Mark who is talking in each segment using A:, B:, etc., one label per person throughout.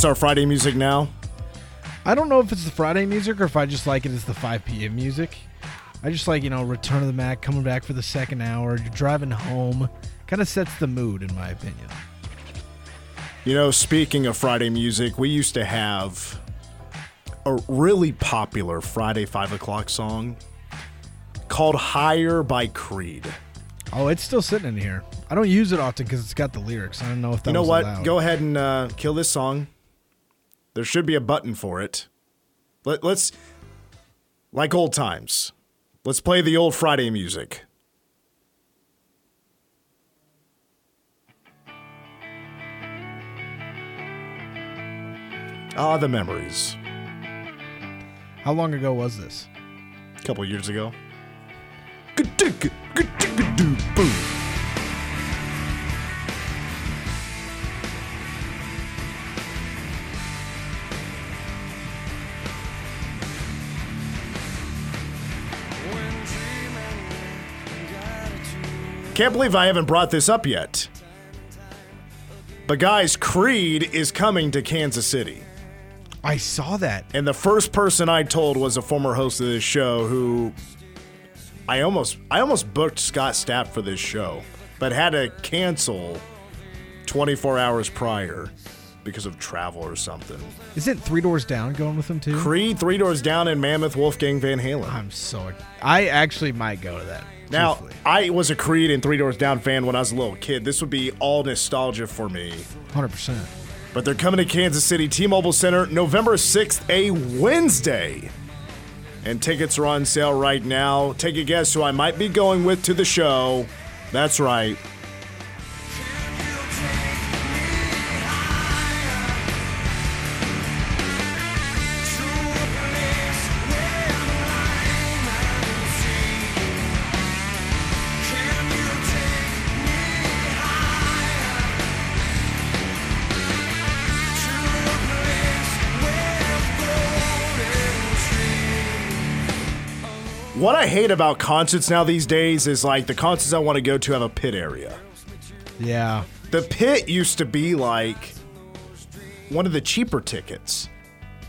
A: this our Friday music now?
B: I don't know if it's the Friday music or if I just like it as the 5 p.m. music. I just like, you know, Return of the Mack coming back for the second hour. You're driving home. Kind of sets the mood, in my opinion.
A: You know, speaking of Friday music, we used to have a really popular Friday 5 o'clock song called Higher by Creed.
B: Oh, it's still sitting in here. I don't use it often because it's got the lyrics. I don't know if that
A: You know what?
B: allowed.
A: Go ahead and uh, kill this song. There should be a button for it. Let, let's, like old times, let's play the old Friday music. Ah, the memories.
B: How long ago was this?
A: A couple years ago. Boom. Can't believe I haven't brought this up yet. But guys, Creed is coming to Kansas City.
B: I saw that.
A: And the first person I told was a former host of this show who I almost I almost booked Scott Stapp for this show, but had to cancel 24 hours prior because of travel or something.
B: Isn't Three Doors Down going with them too?
A: Creed, Three Doors Down, and Mammoth Wolfgang Van Halen.
B: I'm so. I actually might go to that.
A: Now,
B: truthfully.
A: I was a Creed and Three Doors Down fan when I was a little kid. This would be all nostalgia for me.
B: 100%.
A: But they're coming to Kansas City T-Mobile Center November 6th, a Wednesday. And tickets are on sale right now. Take a guess who I might be going with to the show. That's right. What I hate about concerts now these days is like the concerts I want to go to have a pit area.
B: Yeah.
A: The pit used to be like one of the cheaper tickets.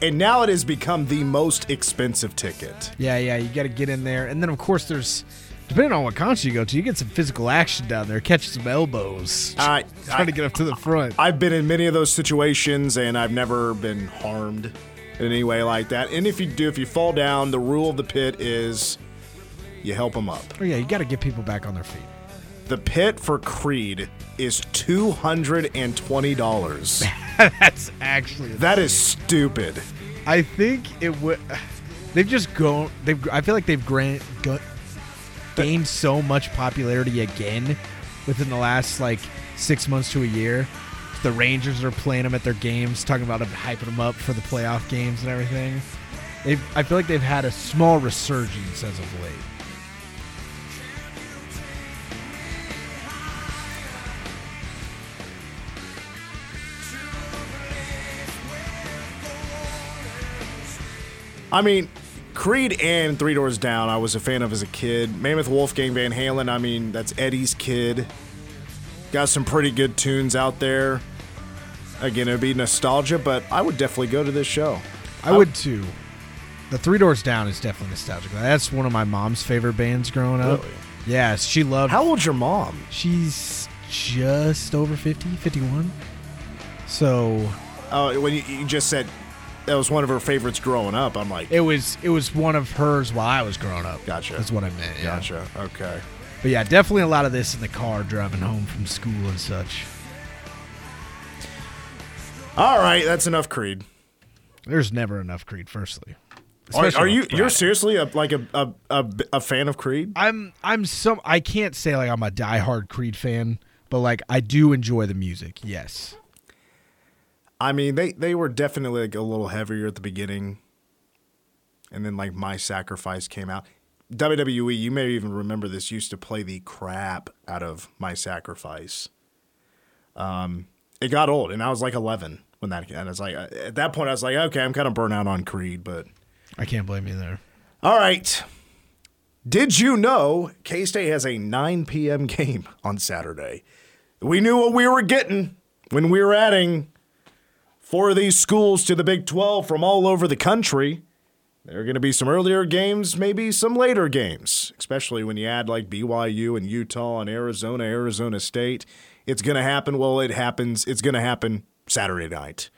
A: And now it has become the most expensive ticket.
B: Yeah, yeah. You got to get in there. And then, of course, there's. Depending on what concert you go to, you get some physical action down there, catch some elbows,
A: I,
B: trying to get up to the front.
A: I've been in many of those situations and I've never been harmed in any way like that. And if you do, if you fall down, the rule of the pit is you help them up.
B: Oh yeah, you got to get people back on their feet.
A: The pit for Creed is $220.
B: That's actually
A: that is stupid.
B: I think it would. They've just gone. They've. I feel like they've grant, go, gained so much popularity again within the last like six months to a year. The Rangers are playing them at their games, talking about hyping them up for the playoff games and everything. They've, I feel like they've had a small resurgence as of late.
A: I mean, Creed and Three Doors Down, I was a fan of as a kid. Mammoth Wolfgang Van Halen, I mean, that's Eddie's kid. Got some pretty good tunes out there. Again, it would be nostalgia, but I would definitely go to this show.
B: I would too. The Three Doors Down is definitely nostalgic. That's one of my mom's favorite bands growing up.
A: Really?
B: Yeah, she loved.
A: How old's your mom?
B: She's just over 50, 51. So
A: Oh, when you, you just said that was one of her favorites growing up, I'm like,
B: it was it was one of hers while I was growing up.
A: Gotcha.
B: That's what I meant. Yeah.
A: gotcha. Okay.
B: But yeah, definitely a lot of this in the car driving home from school and such.
A: All right, that's enough Creed.
B: There's never enough Creed. Firstly,
A: Are, are you you're seriously a, like a, a, a, a fan of Creed?
B: I'm I'm some. I can't say like I'm a diehard Creed fan, but like I do enjoy the music. Yes.
A: I mean, they they were definitely like a little heavier at the beginning, and then like My Sacrifice came out. WWE, you may even remember this, used to play the crap out of My Sacrifice. Um, it got old, and I was like 11 when that. And it's like uh, at that point, I was like, okay, I'm kind of burnt out on Creed, but
B: I can't blame you there.
A: all right. Did you know K State has a 9 p.m. game on Saturday? We knew what we were getting when we were adding four of these schools to the Big 12 from all over the country. There are going to be some earlier games, maybe some later games, especially when you add like BYU and Utah and Arizona, Arizona State. It's going to happen. Well, it happens. It's going to happen Saturday night.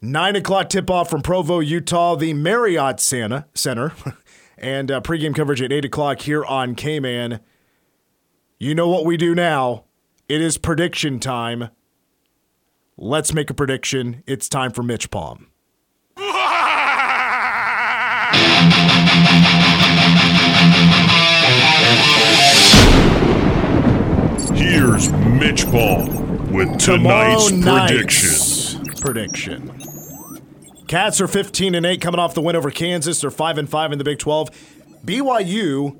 A: Nine o'clock tip off from Provo, Utah, the Marriott Santa Center, and uh, pregame coverage at eight o'clock here on K Man. You know what we do now. It is prediction time. Let's make a prediction. It's time for MitchPom.
C: Here's Mitch Ball with tonight's prediction.
A: Prediction. Cats are 15 and 8 coming off the win over Kansas. They're 5 and 5 in the Big 12. BYU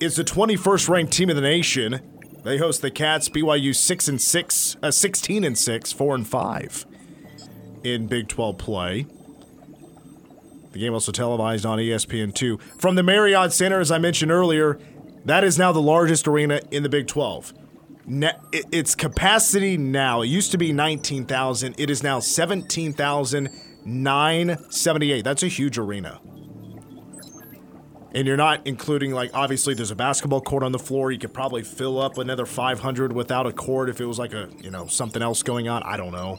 A: is the 21st ranked team in the nation. They host the Cats. BYU 6 and 6, uh, 16 and 6, 4 and 5 in Big 12 play. The game also televised on ESPN2. From the Marriott Center, as I mentioned earlier, that is now the largest arena in the Big 12. Its capacity now, it used to be 19,000. It is now 17,978. That's a huge arena. And you're not including, like, obviously there's a basketball court on the floor. You could probably fill up another 500 without a court if it was like a, you know, something else going on. I don't know.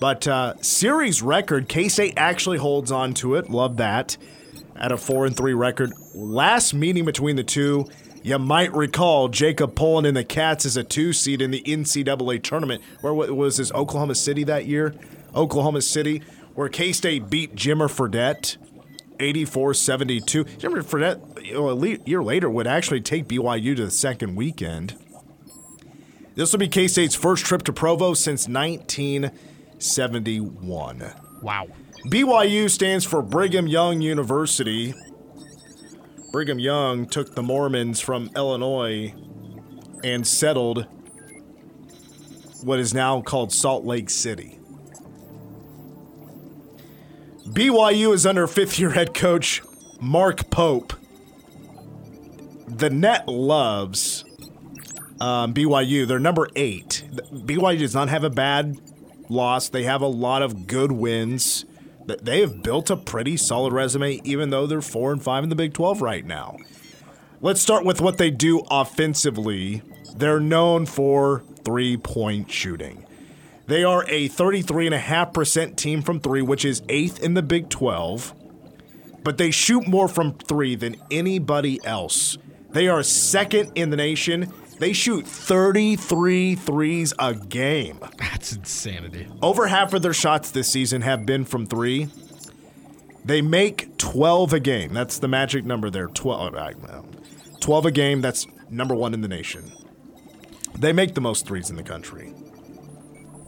A: But uh, series record, K State actually holds on to it. Love that. At a four and three record. Last meeting between the two, you might recall Jacob Pullen and the Cats as a two seed in the NCAA tournament. Where wa- was this Oklahoma City that year? Oklahoma City, where K State beat Jimmer Fredette 84 72. Jimmer Fredette, you know, a year later, would actually take BYU to the second weekend. This will be K State's first trip to Provo since 1971.
D: Wow.
A: BYU stands for Brigham Young University. Brigham Young took the Mormons from Illinois and settled what is now called Salt Lake City. BYU is under fifth year head coach Mark Pope. The net loves um, BYU. They're number eight. BYU does not have a bad loss. They have a lot of good wins. Th- They have built a pretty solid resume, even though they're four and five in the Big 12 right now. Let's start with what they do offensively. They're known for three point shooting. They are a 33.5% team from three, which is eighth in the Big 12, but they shoot more from three than anybody else. They are second in the nation. They shoot 33 threes a game.
D: That's insanity.
A: Over half of their shots this season have been from three. They make 12 a game. That's the magic number there. 12, uh, 12 a game. That's number one in the nation. They make the most threes in the country.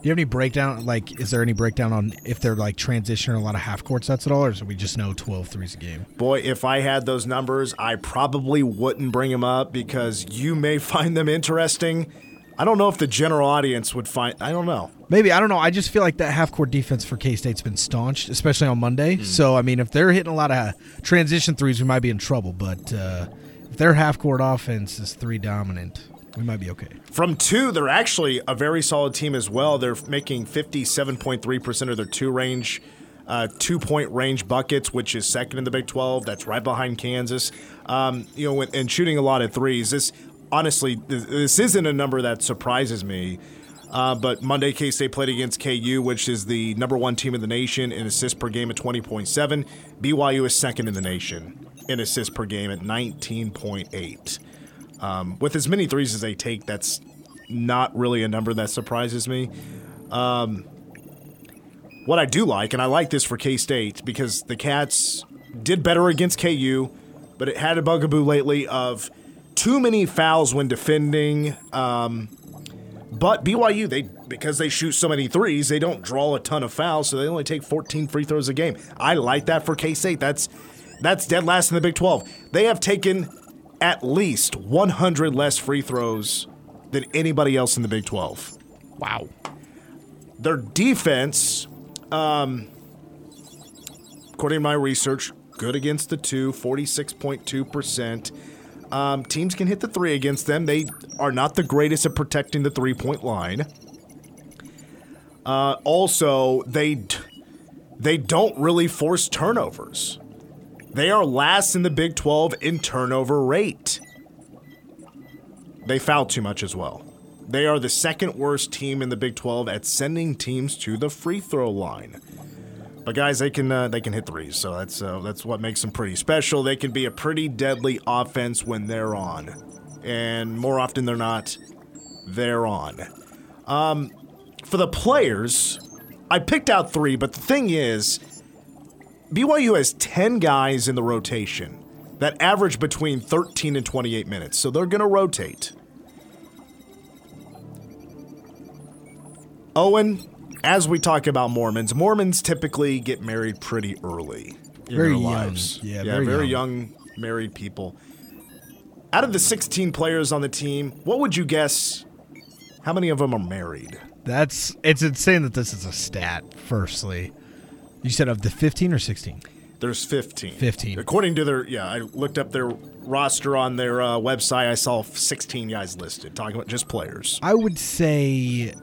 D: Do you have any breakdown? Like, is there any breakdown on if they're like transitioning a lot of half court sets at all, or do we just know 12 threes a game?
A: Boy, if I had those numbers, I probably wouldn't bring them up because you may find them interesting. I don't know if the general audience would find. I don't know.
D: Maybe I don't know. I just feel like that half court defense for K State's been staunched, especially on Monday. So I mean, if they're hitting a lot of transition threes, we might be in trouble. But uh, if their half court offense is three dominant, we might be okay.
A: From two, they're actually a very solid team as well. They're making 57.3% of their two range, uh, two point range buckets, which is second in the Big 12. That's right behind Kansas. Um, you know, and shooting a lot of threes. This, honestly, this isn't a number that surprises me. Uh, but Monday, K State played against KU, which is the number one team in the nation in assists per game at 20.7. BYU is second in the nation in assists per game at 19.8. Um, with as many threes as they take, that's not really a number that surprises me. Um, what I do like, and I like this for K State because the Cats did better against KU, but it had a bugaboo lately of too many fouls when defending. Um, but BYU, they because they shoot so many threes, they don't draw a ton of fouls, so they only take 14 free throws a game. I like that for K State. That's that's dead last in the Big 12. They have taken at least 100 less free throws than anybody else in the Big 12.
D: Wow.
A: Their defense, um, according to my research, good against the two, 46.2%. Um, teams can hit the three against them. They are not the greatest at protecting the three point line. Uh, also, they they don't really force turnovers. They are last in the Big 12 in turnover rate. They foul too much as well. They are the second worst team in the Big 12 at sending teams to the free throw line. But guys, they can uh, they can hit threes, so that's uh, that's what makes them pretty special. They can be a pretty deadly offense when they're on, and more often than not, they're on. Um, for the players, I picked out three, but the thing is, BYU has ten guys in the rotation that average between 13 and 28 minutes, so they're going to rotate. Owen, as we talk about Mormons, Mormons typically get married pretty early in
D: Very
A: their
D: young.
A: lives.
D: Yeah,
A: very,
D: very
A: young. married people. Out of the 16 players on the team, what would you guess? How many of them are married?
D: That's it's insane that this is a stat. Firstly, you said of the 15 or 16.
A: There's 15.
D: 15.
A: According to their, yeah, I looked up their roster on their uh, website. I saw 16 guys listed, talking about just players.
D: I would say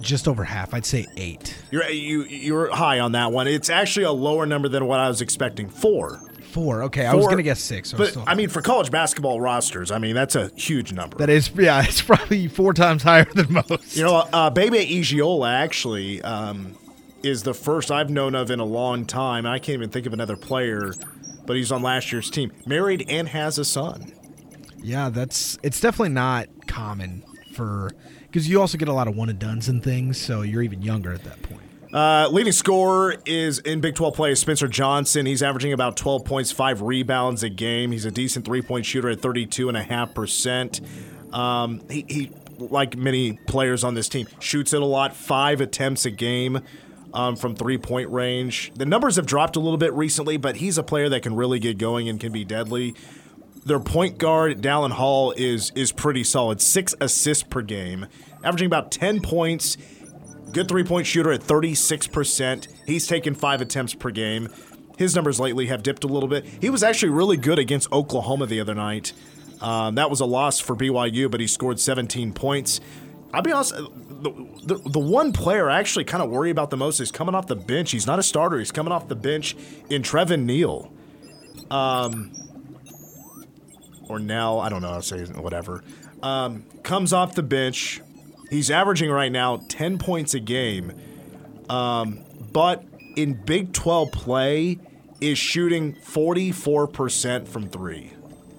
D: just over half. I'd say eight.
A: You're you you're high on that one. It's actually a lower number than what I was expecting. Four.
D: Four. Okay, I was gonna guess six. so
A: But
D: still-
A: I mean, for college basketball rosters, I mean that's a huge number.
D: that is yeah. It's probably four times higher than most.
A: you know, uh, Bebe Igiola actually um, is the first I've known of in a long time. I can't even think of another player, but he's on last year's team, married and has a son.
D: Yeah, that's it's definitely not common for because you also get a lot of one and duns and things, so you're even younger at that point.
A: Uh, leading scorer is in Big 12 play is Spencer Johnson. He's averaging about 12 points, five rebounds a game. He's a decent three point shooter at 32.5%. Um, he, he, like many players on this team, shoots it a lot, five attempts a game um, from three point range. The numbers have dropped a little bit recently, but he's a player that can really get going and can be deadly. Their point guard, Dallin Hall, is is pretty solid. Six assists per game, averaging about 10 points. Good three point shooter at 36%. He's taken five attempts per game. His numbers lately have dipped a little bit. He was actually really good against Oklahoma the other night. Um, that was a loss for BYU, but he scored 17 points. I'll be honest, the, the, one player I actually kind of worry about the most is coming off the bench. He's not a starter, he's coming off the bench in Trevin Neal. Um, or Nell, I don't know to say whatever. Um, comes off the bench. He's averaging right now 10 points a game. Um, but in Big 12 play, is shooting 44% from three.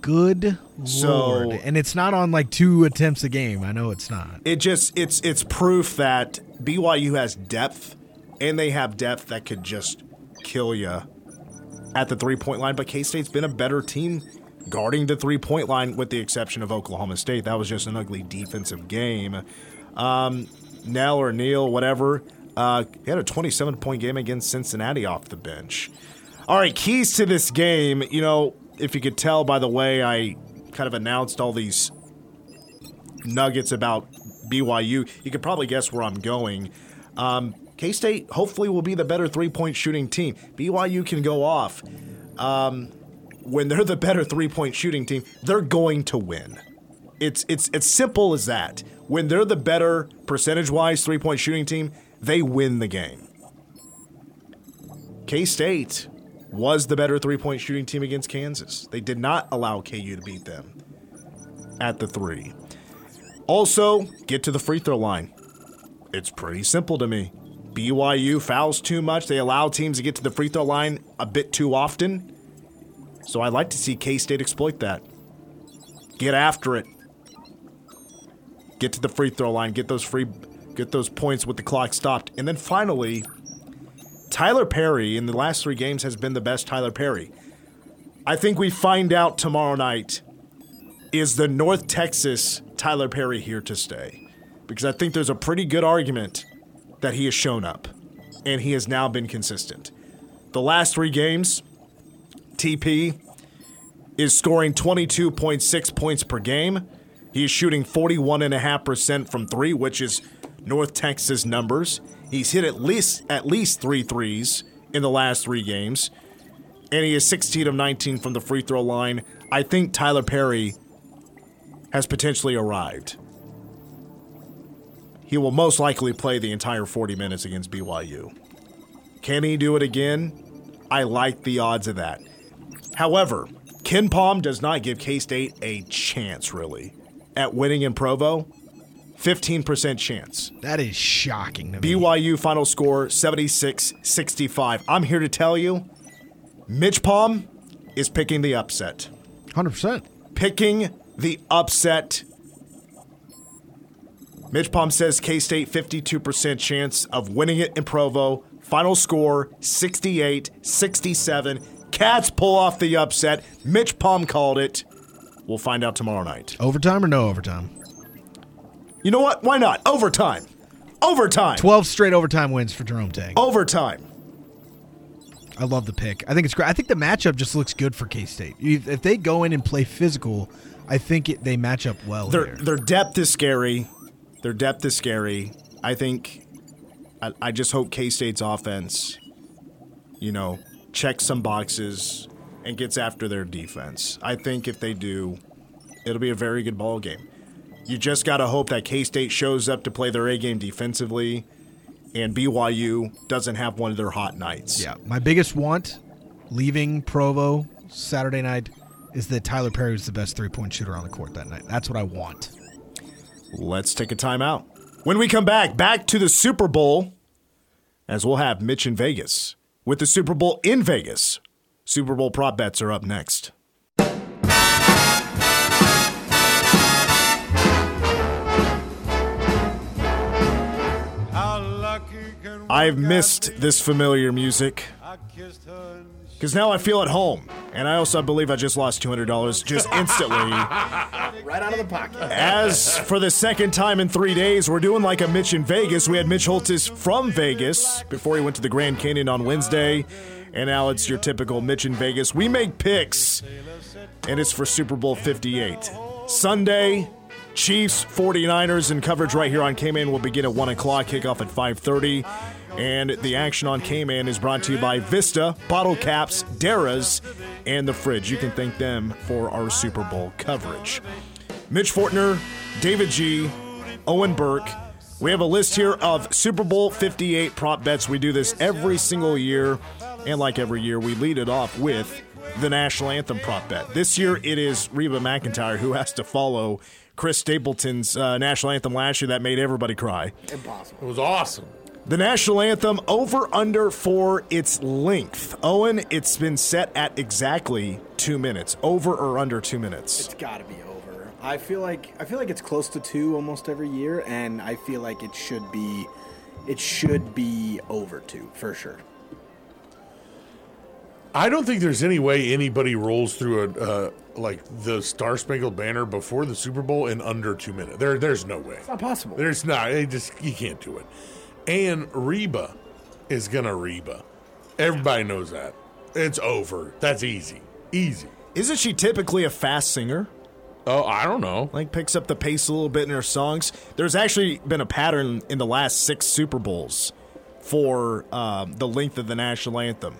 D: Good
A: So-
D: lord! And it's not on like two attempts a game. I know it's not.
A: It just it's it's proof that BYU has depth and they have depth that could just kill you at the three-point line, but K-State's been a better team guarding the three-point line with the exception of Oklahoma State. That was just an ugly defensive game. Um, Nell or Neal, whatever, uh, he had a 27-point game against Cincinnati off the bench. All right, keys to this game. You know, if you could tell by the way I kind of announced all these nuggets about BYU, you could probably guess where I'm going. Um, K State hopefully will be the better three point shooting team. BYU can go off. Um, when they're the better three point shooting team, they're going to win. It's it's it's simple as that. When they're the better percentage wise three point shooting team, they win the game. K State was the better three point shooting team against Kansas. They did not allow KU to beat them at the three. Also, get to the free throw line. It's pretty simple to me. BYU fouls too much. They allow teams to get to the free throw line a bit too often. So I'd like to see K State exploit that. Get after it. Get to the free throw line. Get those free, get those points with the clock stopped. And then finally, Tylor Perry in the last three games has been the best Tylor Perry. I think we find out tomorrow night is the North Texas Tylor Perry here to stay? Because I think there's a pretty good argument that he has shown up and he has now been consistent. The last three games, TP is scoring 22.6 points per game. He is shooting 41.5% from three, which is North Texas numbers. He's hit at least at least three threes in the last three games. And he is 16 of 19 from the free throw line. I think Tylor Perry has potentially arrived. he will most likely play the entire 40 minutes against BYU. Can he do it again? I like the odds of that. However, KenPom does not give K State a chance, really, at winning in Provo. 15% chance.
D: That is shocking to me.
A: BYU final score 76 65. I'm here to tell you MitchPom is picking the upset.
D: 100%.
A: Picking the upset. MitchPom says K State 52% chance of winning it in Provo. Final score 68 67. Cats pull off the upset. MitchPom called it. We'll find out tomorrow night.
D: Overtime or no overtime?
A: You know what? Why not? Overtime. Overtime.
D: 12 straight overtime wins for Jerome Tang.
A: Overtime.
D: I love the pick. I think it's great. I think the matchup just looks good for K State. If they go in and play physical, I think it, they match up well.
A: Their
D: here.
A: their depth is scary. Their depth is scary. I think. I, I just hope K State's offense, you know, checks some boxes and gets after their defense. I think if they do, it'll be a very good ball game. You just got to hope that K State shows up to play their A game defensively, and BYU doesn't have one of their hot nights.
D: Yeah, my biggest want leaving Provo Saturday night is that Tylor Perry was the best three point shooter on the court that night. That's what I want.
A: Let's take a timeout. When we come back, back to the Super Bowl, as we'll have Mitch in Vegas. With the Super Bowl in Vegas, Super Bowl prop bets are up next. I've missed this familiar music because now I feel at home. And I also believe I just lost $200 just instantly.
B: Right out of the pocket.
A: As for the second time in three days, we're doing like a Mitch in Vegas. We had Mitch Holthus from Vegas before he went to the Grand Canyon on Wednesday. And now it's your typical Mitch in Vegas. We make picks, and it's for Super Bowl 58. Sunday, Chiefs, 49ers, and coverage right here on K-Man will begin at 1 o'clock, kickoff at 5.30. And the action on K-Man is brought to you by Vista, Bottle Caps, Dara's, and The Fridge. You can thank them for our Super Bowl coverage. Mitch Fortner, David G., Owen Burke. We have a list here of Super Bowl 58 prop bets. We do this every single year. And like every year, we lead it off with the national anthem prop bet. This year, it is Reba McEntire who has to follow Chris Stapleton's uh, national anthem last year that made everybody cry.
B: Impossible.
C: It was awesome.
A: The national anthem over under for its length. Owen, it's been set at exactly two minutes. Over or under two minutes?
B: It's got to be over. I feel like I feel like it's close to two almost every year, and I feel like it should be, it should be over two for sure.
C: I don't think there's any way anybody rolls through a uh, like the Star Spangled Banner before the Super Bowl in under two minutes. There, there's no way.
B: It's not possible.
C: There's not. It just you can't do it. And Reba is gonna Reba. Everybody knows that. It's over. That's easy. Easy.
A: Isn't she typically a fast singer?
C: Oh, I don't know.
A: Like picks up the pace a little bit in her songs. There's actually been a pattern in the last six Super Bowls for um, the length of the national anthem.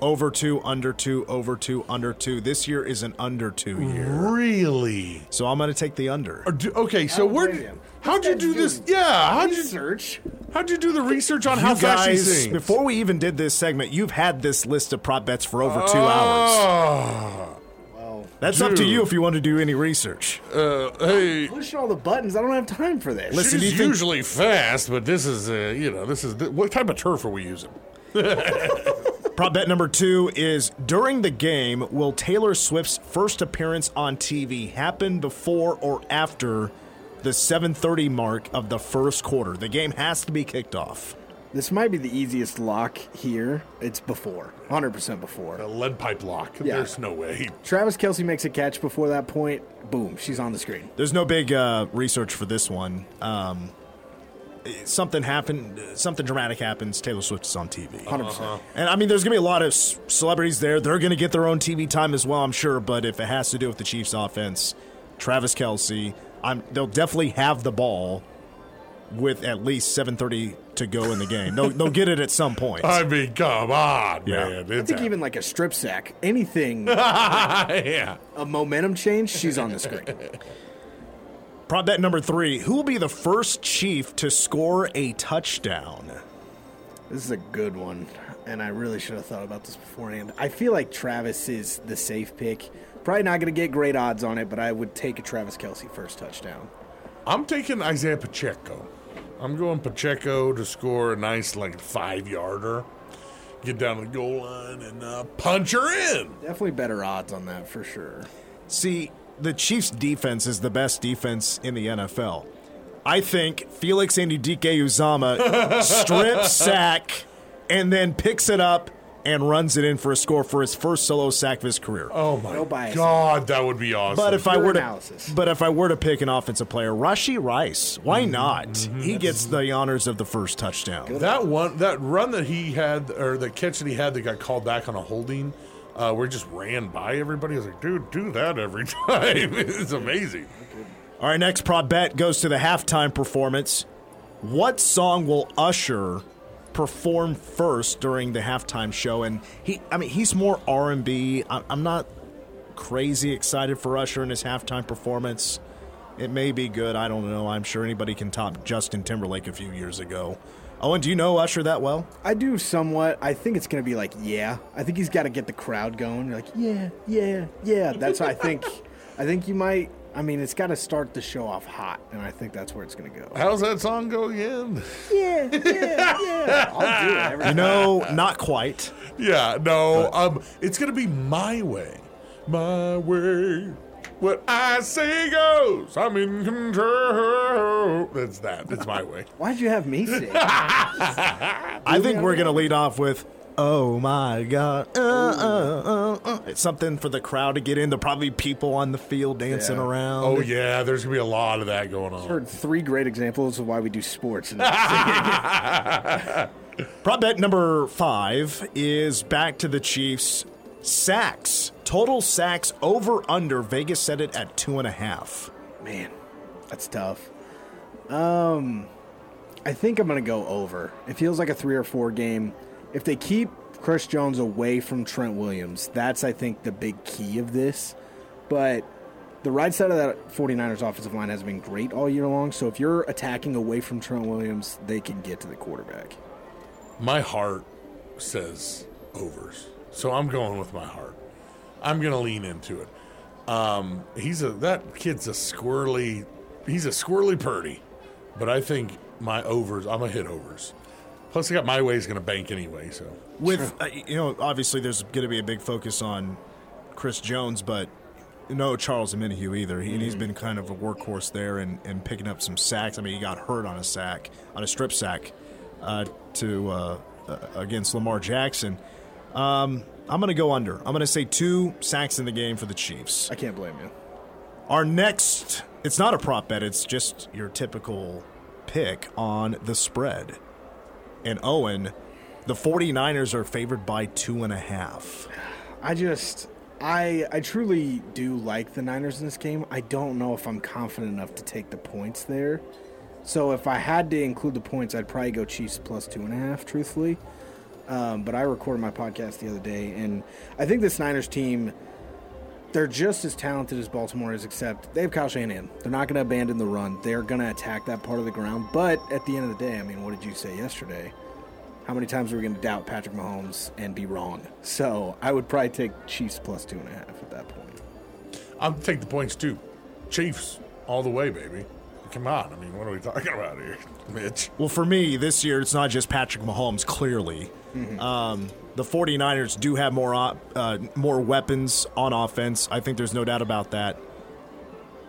A: Over two, under two, over two, under two. This year is an under two year.
C: Really?
A: So I'm going to take the under.
C: Or do- Okay, so where? How'd you do this? Yeah, how'd you
B: Research.
C: how'd you do the research on
A: You
C: how fast she
A: guys,
C: sings?
A: before we even did this segment, you've had this list of prop bets for over two hours.
B: Well,
A: That's up to
C: dude.
A: you if you want to do any research.
C: Uh, hey,
B: pushing all the buttons. I don't have time for this.
A: Listen,
C: she's
A: do you think-
C: usually fast, but this is, uh, you know, this is what type of turf are we using?
A: Prop bet number two is during the game, will Taylor Swift's first appearance on TV happen before or after the 7:30 mark of the first quarter? The game has to be kicked off.
B: This might be the easiest lock here. It's before, hundred percent before.
C: A lead pipe lock.
B: Yeah.
C: There's no way.
B: Travis Kelce makes a catch before that point. Boom, she's on the screen.
A: There's no big uh, research for this one. Um, something happened, something dramatic happens. Taylor Swift is on TV.
B: Hundred percent.
A: And I mean, there's gonna be a lot of c- celebrities there. They're gonna get their own TV time as well, I'm sure. But if it has to do with the Chiefs' offense, Travis Kelce, I'm, they'll definitely have the ball with at least 7:30 to go in the game. They'll, they'll get it at some point.
C: I mean, come on,
A: Yeah.
C: man.
B: I
C: It's
B: think even like a strip sack, anything,
C: yeah.
B: a momentum change, she's on the screen.
A: Prop bet number three Who will be the first Chief to score a touchdown?
B: This is a good one, and I really should have thought about this beforehand. I feel like Travis is the safe pick. Probably not going to get great odds on it, but I would take a Travis Kelce first touchdown.
C: I'm taking Isaiah Pacheco. I'm going Pacheco to score a nice like five yarder, get down to the goal line and uh, punch her in.
B: Definitely better odds on that for sure.
A: See, the Chiefs' defense is the best defense in the NFL. I think Felix Andy Anudike-Uzomah strip sack and then picks it up and runs it in for a score for his first solo sack of his career.
C: Oh my
B: No bias.
C: god, that would be awesome.
A: But if I
B: Pure
A: were to, but if I were to pick an offensive player, Rashee Rice, why
C: Mm-hmm.
A: not? He gets the honors of the first touchdown.
C: that one, that run that he had, or the catch that he had that got called back on a holding, uh, he just ran by everybody. I was like, dude, do that every time. it's amazing.
A: All right, next prop bet goes to the halftime performance. What song will Usher perform first during the halftime show? And he, I mean, he's more R and B. I'm not crazy excited for Usher in his halftime performance. It may be good. I don't know. I'm sure anybody can top Justin Timberlake a few years ago. Owen, do you know Usher that well?
B: I do somewhat. I think it's going to be like, yeah. I think he's got to get the crowd going. You're like, yeah, yeah, yeah. That's what I think. I think you might. I mean, it's got to start the show off hot, and I think that's where it's going to go.
C: How's that song go again?
B: Yeah, yeah, yeah. I'll do it. Every
A: You know, not quite.
C: Yeah, no. Um, it's gonna be my way, my way. What I say goes. I'm in control. That's that. It's my way.
B: Why'd you have me sing?
A: I think we're gonna lead off with "Oh my God." Uh, uh, uh, uh. It's something for the crowd to get in. There'll probably be people on the field dancing
B: Yeah.
A: around.
C: Oh yeah, there's gonna be a lot of that going on.
B: Heard three great examples of why we do sports. And
A: Prop bet number five is back to the Chiefs. Sacks total sacks over under. Vegas set it at two and a half.
B: man, that's tough. Um, I think I'm gonna go over. It feels like a three or four game. If they keep Chris Jones away from Trent Williams, that's I think the big key of this. But the right side of that 49ers offensive line has been great all year long. So if you're attacking away from Trent Williams, they can get to the quarterback.
C: My heart says overs, so I'm going with my heart. I'm gonna lean into it. Um, he's a that kid's a squirrely. He's a squirrely Purdy, but I think my overs. I'm gonna hit overs. Plus, I got my way is gonna bank anyway. So
A: With uh, you know, obviously there's going to be a big focus on Chris Jones, but no Charles Omenihu either. He, He's been kind of a workhorse there and, and picking up some sacks. I mean, he got hurt on a sack, on a strip sack, uh, to uh, uh, against Lamar Jackson. Um, I'm going to go under. I'm going to say two sacks in the game for the Chiefs.
B: I can't blame you.
A: Our next, it's not a prop bet, it's just your typical pick on the spread. And Owen, the 49ers are favored by two and a half.
B: I just I I truly do like the Niners in this game. I don't know if I'm confident enough to take the points there. So if I had to include the points, I'd probably go Chiefs plus two and a half, truthfully. Um, but I recorded my podcast the other day, and I think this Niners team, they're just as talented as Baltimore is, except they have Kyle Shanahan. They're not going to abandon the run. They're going to attack that part of the ground. But at the end of the day, I mean, what did you say yesterday? How many times are we going to doubt Patrick Mahomes and be wrong? So I would probably take Chiefs plus two and a half at that point.
C: I'll take the points too. Chiefs all the way, baby. Come on. I mean, what are we talking about here, Mitch?
A: Well, for me, this year, it's not just Patrick Mahomes, clearly. Um, the 49ers do have more, uh, more weapons on offense. I think there's no doubt about that.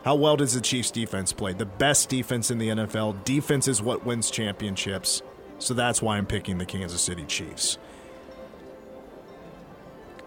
A: How well does the Chiefs defense play? The best defense in the NFL. Defense is what wins championships. So that's why I'm picking the Kansas City Chiefs.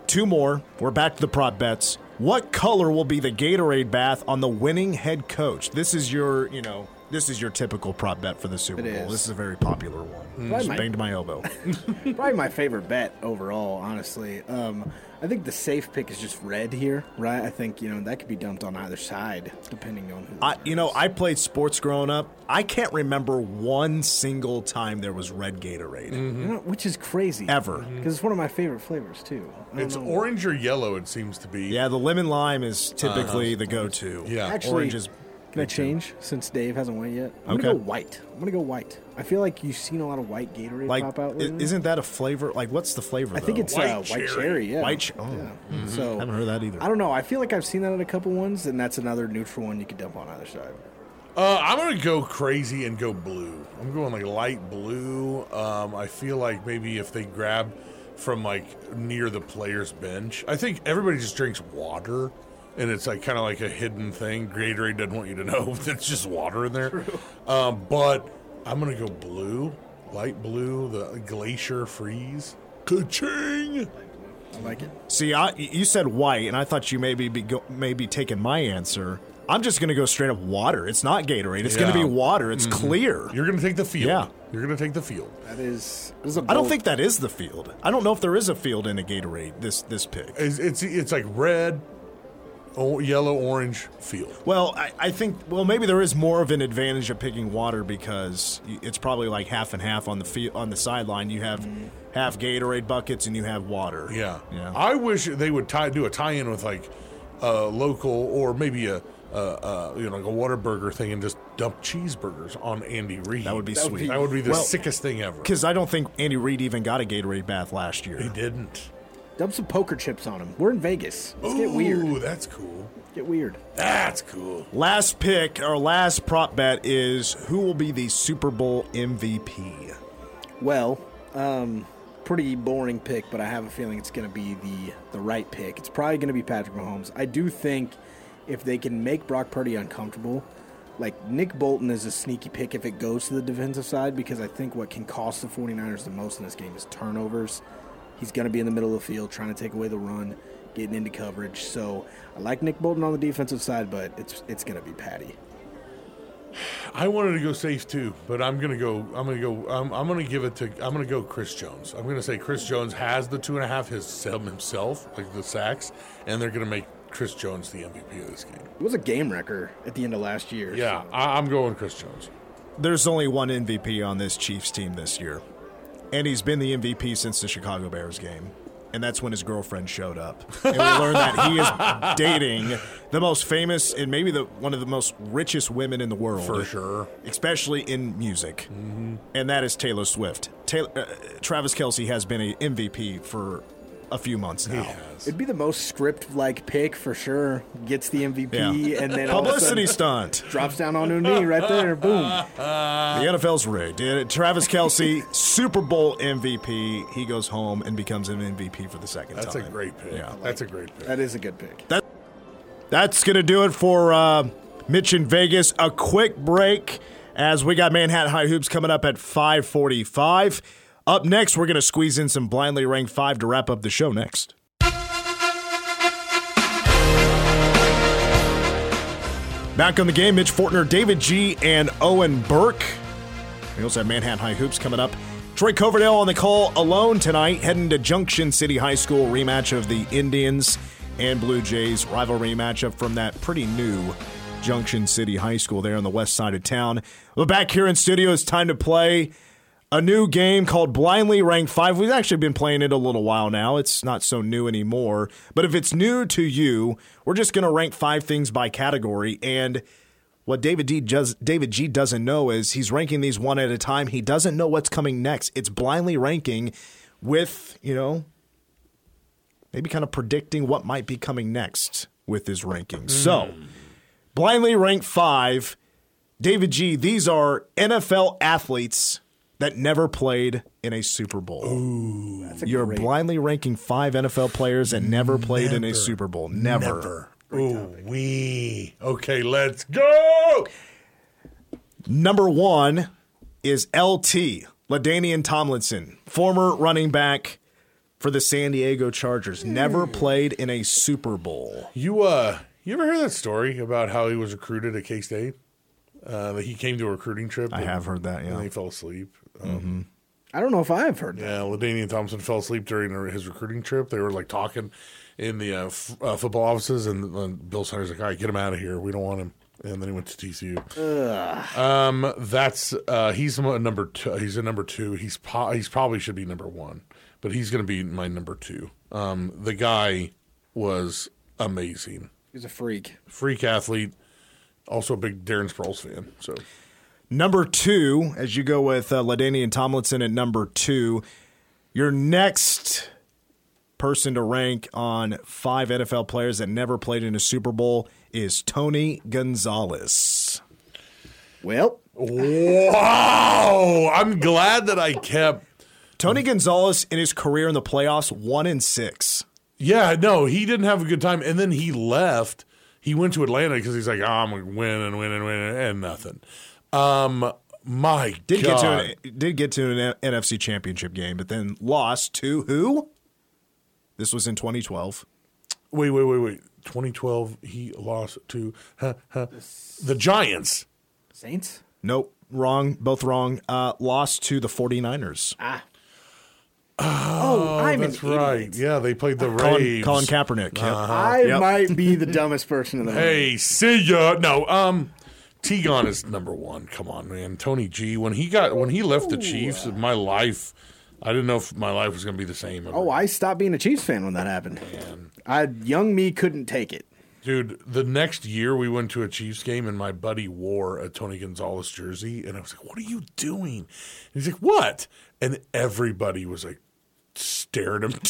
A: Two more. We're back to the prop bets. What color will be the Gatorade bath on the winning head coach? This is your, you know, this is your typical prop bet for the Super
B: It
A: Bowl.
B: is.
A: This is a very popular one. Hmm.
B: Probably
A: Just
B: my-
A: banged my elbow.
B: Probably my favorite bet overall, honestly. Um, I think the safe pick is just red here, right? I think you know that could be dumped on either side depending on who.
A: I, you know, I played sports growing up. I can't remember one single time there was red Gatorade.
B: You know, which is crazy
A: Ever. Mm-hmm.
B: because it's one of my favorite flavors too.
C: It's
B: know.
C: orange or yellow. It seems to be.
A: Yeah, the lemon lime is uh-huh. typically the go-to.
C: Yeah.
B: Actually,
A: orange is
B: Can I
A: Big Ten.
B: change since Dave hasn't went yet? I'm
A: Okay.
B: gonna go white. I'm gonna go white. I feel like you've seen a lot of white Gatorade
A: Like,
B: pop out lately.
A: isn't that a flavor? Like, what's the flavor?
B: I think
A: though?
B: it's
C: White
B: uh, white
C: cherry.
B: cherry. Yeah.
A: White ch- oh.
B: Yeah. So
A: I haven't heard that either.
B: I don't know. I feel like I've seen that in a couple ones, and that's another neutral one you could dump on either side.
C: Uh, I'm gonna go crazy and go blue. I'm going like light blue. Um, I feel like maybe if they grab from like near the player's bench, I think everybody just drinks water, and it's like kind of like a hidden thing. Gatorade doesn't want you to know that it's just water in there. Um, but I'm gonna go blue, light blue, the glacier freeze. Ka-ching!
B: I like it.
A: See, I, you said white, and I thought you maybe be go, maybe taking my answer. I'm just gonna go straight up water. It's not Gatorade. It's gonna be water. It's clear.
C: You're gonna take the field.
A: Yeah.
C: You're gonna take the field.
B: That is. This is a
A: I don't
B: bold-
A: think that is the field. I don't know if there is a field in a Gatorade. This this pick.
C: It's it's, it's like red, yellow, orange field.
A: Well, I, I think well maybe there is more of an advantage of picking water because it's probably like half and half on the field on the sideline. You have half Gatorade buckets and you have water.
C: Yeah.
A: yeah.
C: I wish they would tie do a tie-in with like a local or maybe a, you know like a Whataburger thing and just dump cheeseburgers on Andy Reid.
A: That would be
B: That would
A: sweet.
B: be-
C: That would be the
A: Well,
C: sickest thing ever.
A: Because I don't think Andy Reid even got a Gatorade bath last year.
C: He didn't.
B: Dump some poker chips on him. We're in Vegas. Let's get weird.
C: Ooh,
B: weird.
C: that's cool.
B: Get weird.
C: That's cool.
A: Last pick, our last prop bet is who will be the Super Bowl MVP?
B: Well, um, pretty boring pick, but I have a feeling it's going to be the the right pick. It's probably going to be Patrick Mahomes. I do think if they can make Brock Purdy uncomfortable, like Nick Bolton is a sneaky pick if it goes to the defensive side because I think what can cost the 49ers the most in this game is turnovers. He's going to be in the middle of the field trying to take away the run, getting into coverage. So I like Nick Bolton on the defensive side, but it's it's going to be Patty.
C: I wanted to go safe too, but I'm gonna go. I'm gonna go. I'm, I'm gonna give it to. I'm gonna go Chris Jones. I'm gonna say Chris Jones has the two and a half his himself, like the sacks, and they're gonna make Chris Jones the MVP of this game.
B: It was a game wrecker at the end of last year.
C: Yeah, I, I'm going Chris Jones.
A: There's only one MVP on this Chiefs team this year, and he's been the MVP since the Chicago Bears game. And that's when his girlfriend showed up. And we learned that he is dating the most famous and maybe the one of the most richest women in the world.
C: For sure.
A: especially in music, and that is Taylor Swift. Taylor, uh, Travis Kelce has been a MVP for a few months now.
B: It'd be the most script like pick for sure. Gets the MVP
A: Yeah.
B: and then all of a
A: Publicity
B: sudden
A: stunt.
B: drops down on a knee right there. Boom.
A: The NFL's rigged. Uh, Travis Kelce, Super Bowl MVP. He goes home and becomes an MVP for the second
C: That's
A: time.
C: a great pick.
A: Yeah.
C: That's a great pick.
B: That is a good pick.
A: That's going to do it for uh, Mitch in Vegas. A quick break as we got Manhattan High Hoops coming up at 545. Up next, we're going to squeeze in some blindly ranked five to wrap up the show next. Back on the game, Mitch Fortner, David G, and Owen Burke. We also have Manhattan High Hoops coming up. Troy Coverdale on the call alone tonight, heading to Junction City High School rematch of the Indians and Blue Jays rivalry matchup from that pretty new Junction City High School there on the west side of town. We're back here in studio. It's time to play a new game called Blindly Ranked 5. We've actually been playing it a little while now. It's not so new anymore. But if it's new to you, we're just going to rank five things by category. And what David D does David G doesn't know is he's ranking these one at a time. He doesn't know what's coming next. It's blindly ranking with, you know, maybe kind of predicting what might be coming next with his rankings. Hmm. So, blindly ranked 5 David G, these are NFL athletes that never played in a Super Bowl.
B: That's a
A: You're
B: great.
A: blindly ranking five NFL players that never played in a Super Bowl. Never.
C: Ooh, we. Okay, let's go.
A: Number one is LT, LaDainian Tomlinson, former running back for the San Diego Chargers. Never played in a Super Bowl.
C: You uh, you ever hear that story about how he was recruited at K State? Uh, that he came to a recruiting trip.
A: I
C: and-
A: have heard that, yeah.
C: then he fell asleep. Um,
B: I don't know if I have heard that.
C: Yeah, LaDainian Thompson fell asleep during his recruiting trip. They were like talking in the uh, f- uh, football offices, and uh, Bill Snyder's like, "All right, get him out of here. We don't want him." And then he went to TCU. Um, that's uh, he's a number two. He's a number two. He's po- he's probably should be number one, but he's going to be my number two. Um, the guy was amazing,
B: He's a freak.
C: freak athlete, Also a big Darren Sproles fan. So
A: Number two, as you go with uh, LaDainian Tomlinson at number two, your next person to rank on five NFL players that never played in a Super Bowl is Tony Gonzalez.
B: Well,
C: Wow. I'm glad that I kept
A: Tony Gonzalez in his career in the playoffs, one in six.
C: Yeah, no, he didn't have a good time, and then he left. He went to Atlanta because he's like, oh, I'm gonna win and win and win and nothing. Um, my
A: Did
C: God.
A: get to an, did get to an NFC Championship game, but then lost to who? This was in 2012.
C: wait, wait, wait, wait. 2012, he lost to huh, huh, the Giants.
B: Saints.
A: Nope, wrong, both wrong. Uh, lost to the 49ers.
B: Ah. Oh, I'm
C: That's
B: an
C: right.
B: idiot.
C: Yeah, they played the
A: Colin,
C: Raves.
A: Colin Kaepernick. Yep.
B: I
A: Yep.
B: might be the dumbest person in the room.
C: Hey, see ya. No, um, Tegon is number one. Come on, man. Tony G. When he got when he left the Chiefs, my life, I didn't know if my life was gonna be the same. ever.
B: Oh, I stopped being a Chiefs fan when that happened. I young me couldn't take it.
C: Dude, the next year we went to a Chiefs game and my buddy wore a Tony Gonzalez jersey and I was like, "What are you doing?" And he's like, "What?" And everybody was like staring him down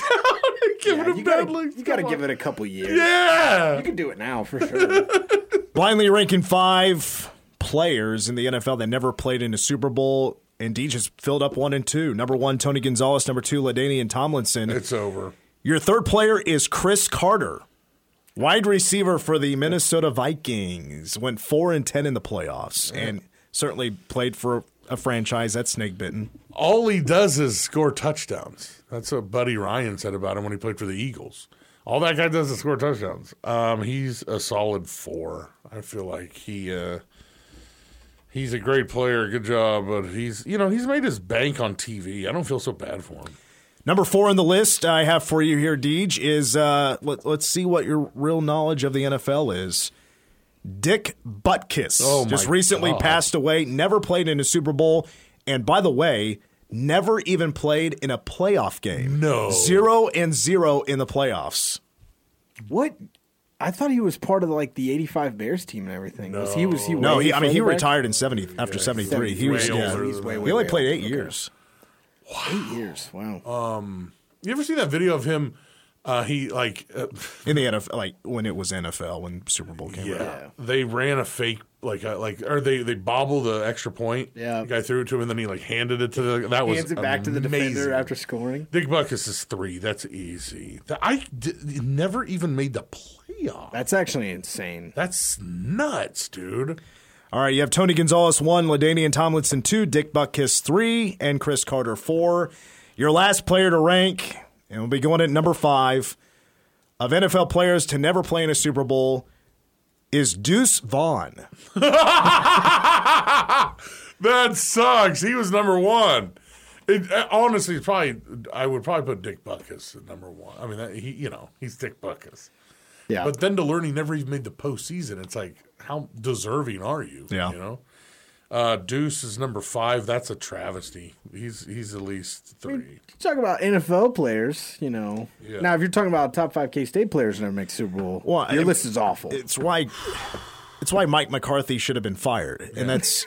C: and giving him
B: you
C: bad
B: gotta,
C: looks.
B: you gotta give it a couple years.
C: Yeah.
B: You can do it now for sure.
A: Blindly ranking five players in the NFL that never played in a Super Bowl. And D just filled up one and two. Number one, Tony Gonzalez. Number two, LaDainian Tomlinson.
C: It's over.
A: Your third player is Cris Carter, wide receiver for the Minnesota Vikings. Went four and ten in the playoffs, and certainly played for a franchise that's snake bitten.
C: All he does is score touchdowns. That's what Buddy Ryan said about him when he played for the Eagles. All that guy does is score touchdowns. Um, he's a solid four. I feel like he uh, he's a great player. Good job, but he's you know he's made his bank on TV. I don't feel so bad for him.
A: Number four on the list I have for you here, Deej, is uh, let, us see what your real knowledge of the NFL is. Dick Butkus
C: Oh,
A: just recently
C: God.
A: passed away. Never played in a Super Bowl, and by the way, never even played in a playoff game.
C: No.
A: zero and zero in the playoffs.
B: what? I thought he was part of like the eighty-five Bears team and everything. Was he? Was he?
A: No, he, I mean he
B: back?
A: retired in seventy after seventy three. He was yeah,
C: older
B: He's way, way,
A: he only
B: way
A: played eight
B: Okay.
A: years.
B: Eight years. Wow.
C: Um, you ever see that video of him? Uh, he like uh,
A: in the NFL, like when it was NFL when Super Bowl came
C: yeah,
A: around.
C: they ran a fake like uh, like or they they bobbled the extra point.
B: Yeah.
C: the guy threw it to him and then he like handed it to the that was
B: Hands it back to the
C: amazing.
B: defender after scoring.
C: Dick Butkus is three. That's easy. The- I d- never even made the playoff.
B: That's actually insane.
C: That's nuts, dude.
A: All right, you have Tony Gonzalez one, LaDainian Tomlinson two, Dick Butkus three, and Cris Carter four. Your last player to rank, and we'll be going at number five of NFL players to never play in a Super Bowl is Deuce Vaughn.
C: That sucks. He was number one. It, uh, honestly, it's probably I would probably put Dick Butkus at number one. I mean, that, he you know he's Dick Butkus.
B: Yeah.
C: But then to learn he never even made the postseason, it's like how deserving are you?
A: Yeah.
C: you know. Uh, Deuce is number five. That's a travesty. He's he's at least three.
B: Talk about NFL players, you know.
C: Yeah.
B: Now, if you're talking about top five K State players who never make Super Bowl,
A: Well,
B: your
A: I-
B: list is awful.
A: It's why it's why Mike McCarthy should have been fired, and that's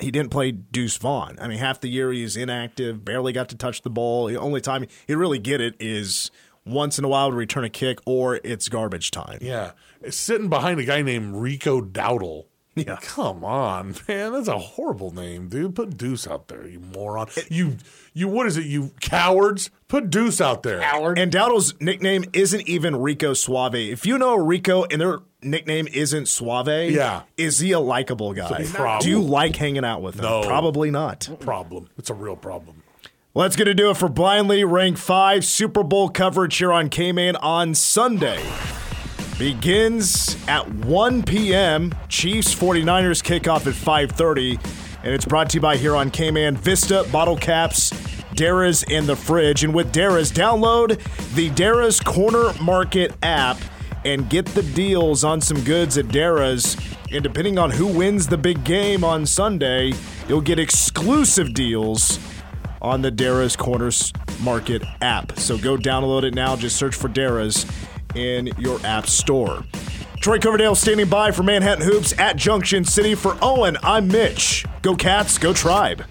A: he didn't play Deuce Vaughn. I mean, half the year he's inactive, barely got to touch the ball. The only time he really get it is once in a while to return a kick, or it's garbage time.
C: Yeah, sitting behind a guy named Rico Dowdle.
A: Yeah.
C: Come on, man. That's a horrible name, dude. Put Deuce out there, you moron. You, you. What is it? You cowards. Put Deuce out there.
A: And Dowdle's nickname isn't even Rico Suave. If you know Rico and their nickname isn't Suave,
C: Yeah.
A: is he a likable guy?
C: A problem.
A: Do you like hanging out with him?
C: No.
A: Probably not.
C: Problem. It's a real problem.
A: Well, that's going to do it for Blindly Rank 5 Super Bowl coverage here on K-Man on Sunday. Begins at 1 p.m. Chiefs 49ers kickoff at 5:30 and it's brought to you by here on K-Man Vista Bottle Caps, Dara's in the Fridge. And with Dara's, download the Dara's Corner Market app and get the deals on some goods at Dara's. And depending on who wins the big game on Sunday, you'll get exclusive deals on the Dara's Corners Market app. So go download it now. Just search for Dara's in your app store. Troy Coverdale standing by for Manhattan Hoops at Junction City. For Owen, I'm Mitch. Go Cats, go Tribe.